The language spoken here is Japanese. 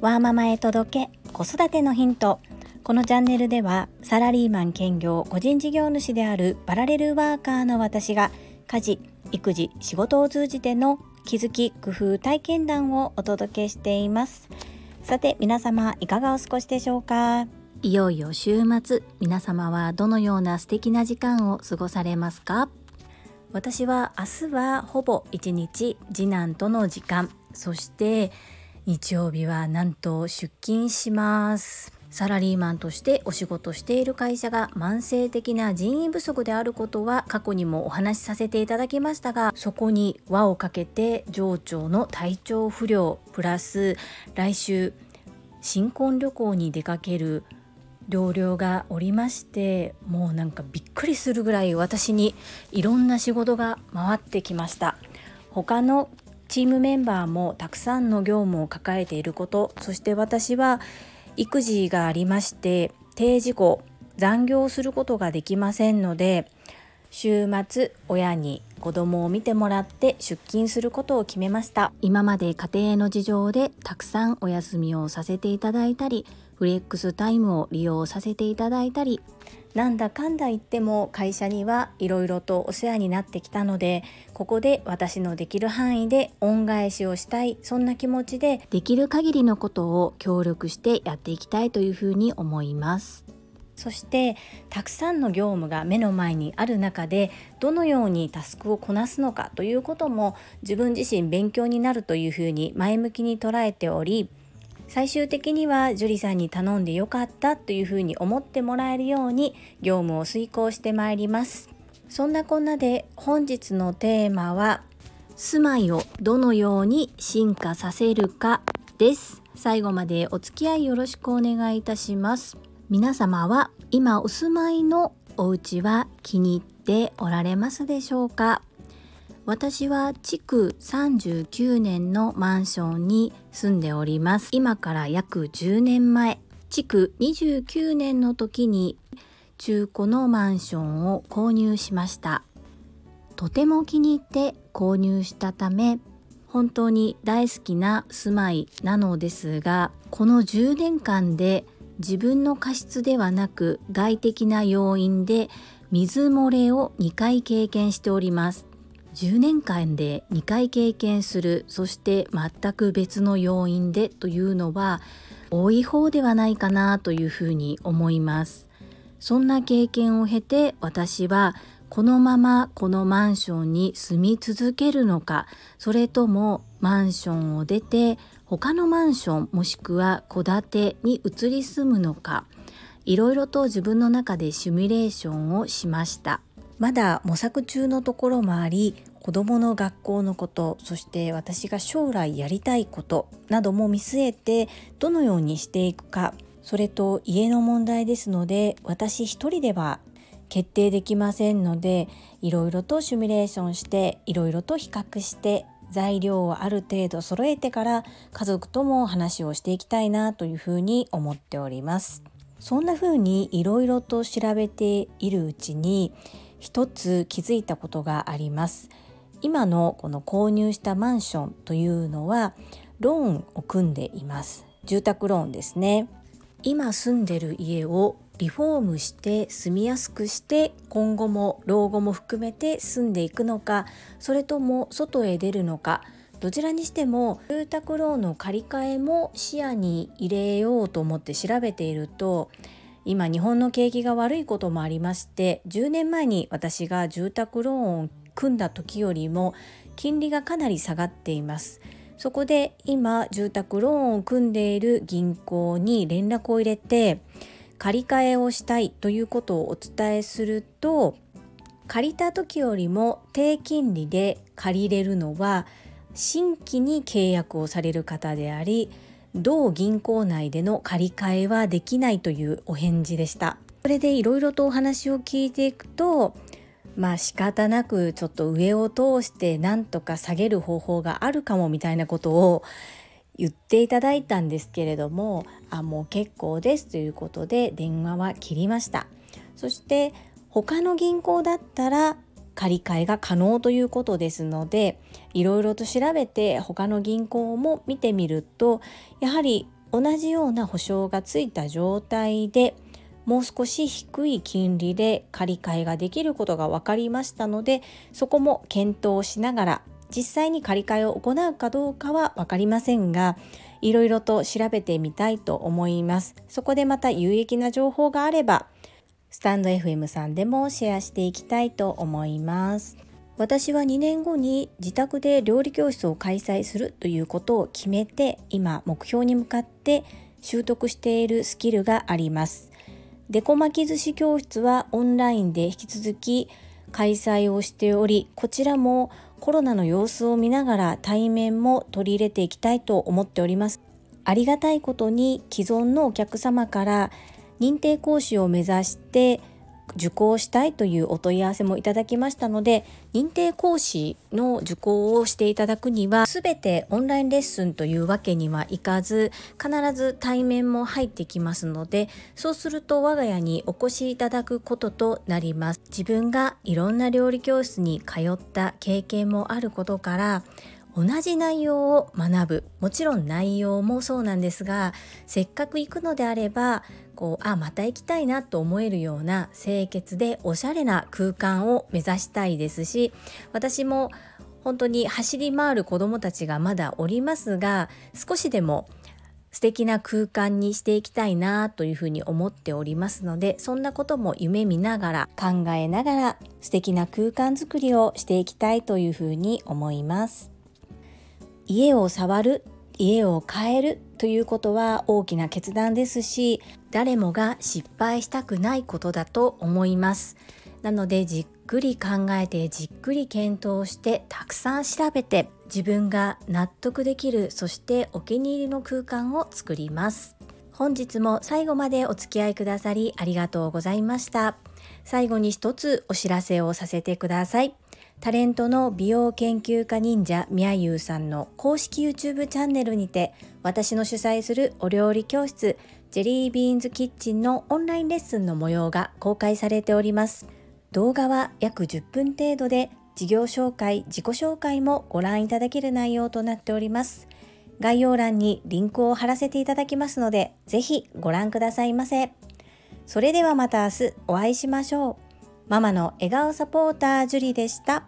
ワーママへ届け子育てのヒント。このチャンネルではサラリーマン兼業個人事業主であるパラレルワーカーの私が家事育児仕事を通じての気づき工夫体験談をお届けしています。さて皆様いかがお過ごしでしょうか？いよいよ週末皆様はどのような素敵な時間を過ごされますか？私は明日はほぼ一日次男との時間。そして日曜日はなんと出勤します。サラリーマンとしてお仕事している会社が慢性的な人員不足であることは過去にもお話しさせていただきましたがそこに輪をかけて上長の体調不良プラス来週新婚旅行に出かける同僚がおりましてもうなんかびっくりするぐらい私にいろんな仕事が回ってきました。他のチームメンバーもたくさんの業務を抱えていることそして私は育児がありまして定時後残業することができませんので週末親に子供を見てもらって出勤することを決めました。今まで家庭の事情でたくさんお休みをさせていただいたりフレックスタイムを利用させていただいたりなんだかんだ言っても会社にはいろいろとお世話になってきたのでここで私のできる範囲で恩返しをしたいそんな気持ちでできる限りのことを協力してやっていきたいというふうに思います。そしてたくさんの業務が目の前にある中でどのようにタスクをこなすのかということも自分自身勉強になるというふうに前向きに捉えており最終的には樹里さんに頼んでよかったというふうに思ってもらえるように業務を遂行してまいります。そんなこんなで本日のテーマは住まいをどのように進化させるかです。最後までお付き合いよろしくお願いいたします。皆様は今お住まいのお家は気に入っておられますでしょうか？私は築39年のマンションに住んでおります。今から約10年前。築29年の時に中古のマンションを購入しました。とても気に入って購入したため本当に大好きな住まいなのですがこの10年間で自分の過失ではなく外的な要因で水漏れを2回経験しております。10年間で2回経験するそして全く別の要因でというのは多い方ではないかなというふうに思います。そんな経験を経て私はこのままこのマンションに住み続けるのかそれともマンションを出て他のマンションもしくは戸建てに移り住むのかいろいろと自分の中でシミュレーションをしました。まだ模索中のところもあり子どもの学校のことそして私が将来やりたいことなども見据えてどのようにしていくかそれと家の問題ですので私一人では決定できませんのでいろいろとシミュレーションしていろいろと比較して材料をある程度揃えてから家族とも話をしていきたいなというふうに思っております。そんな風にいろいろと調べているうちに一つ気づいたことがあります。今のこの購入したマンションというのはローンを組んでいます。住宅ローンですね。今住んでる家をリフォームして住みやすくして今後も老後も含めて住んでいくのかそれとも外へ出るのかどちらにしても住宅ローンの借り換えも視野に入れようと思って調べていると今日本の景気が悪いこともありまして10年前に私が住宅ローンを組んだ時よりも金利がかなり下がっています。そこで今住宅ローンを組んでいる銀行に連絡を入れて借り換えをしたいということをお伝えすると借りた時よりも低金利で借りれるのは新規に契約をされる方であり同銀行内での借り換えはできないというお返事でした。それでいろいろとお話を聞いていくとまあ仕方なくちょっと上を通してなんとか下げる方法があるかもみたいなことを言っていただいたんですけれどもあもう結構ですということで電話は切りました。そして他の銀行だったら借り換えが可能ということですのでいろいろと調べて他の銀行も見てみるとやはり同じような保証がついた状態でもう少し低い金利で借り換えができることが分かりましたのでそこも検討しながら実際に借り換えを行うかどうかは分かりませんがいろいろと調べてみたいと思います。そこでまた有益な情報があればスタンド FM さんでもシェアしていきたいと思います。私は2年後に自宅で料理教室を開催するということを決めて今目標に向かって習得しているスキルがあります。デコ巻き寿司教室はオンラインで引き続き開催をしておりこちらもコロナの様子を見ながら対面も取り入れていきたいと思っております。ありがたいことに既存のお客様から認定講師を目指して受講したいというお問い合わせもいただきましたので認定講師の受講をしていただくには全てオンラインレッスンというわけにはいかず必ず対面も入ってきますのでそうすると我が家にお越しいただくこととなります。自分がいろんな料理教室に通った経験もあることから同じ内容を学ぶもちろん内容もそうなんですがせっかく行くのであればこうあまた行きたいなと思えるような清潔でおしゃれな空間を目指したいですし私も本当に走り回る子どもたちがまだおりますが少しでも素敵な空間にしていきたいなというふうに思っておりますのでそんなことも夢見ながら考えながら素敵な空間づくりをしていきたいというふうに思います。家を触る家を変えるということは大きな決断ですし誰もが失敗したくないことだと思います。なのでじっくり考えてじっくり検討してたくさん調べて自分が納得できるそしてお気に入りの空間を作ります。本日も最後までお付き合いくださりありがとうございました。最後に一つお知らせをさせてください。タレントの美容研究家忍者みやゆうさんの公式 YouTube チャンネルにて私の主催するお料理教室ジェリービーンズキッチンのオンラインレッスンの模様が公開されております。動画は約10分程度で事業紹介自己紹介もご覧いただける内容となっております。概要欄にリンクを貼らせていただきますのでぜひご覧くださいませ。それではまた明日お会いしましょう。ママの笑顔サポータージュリでした。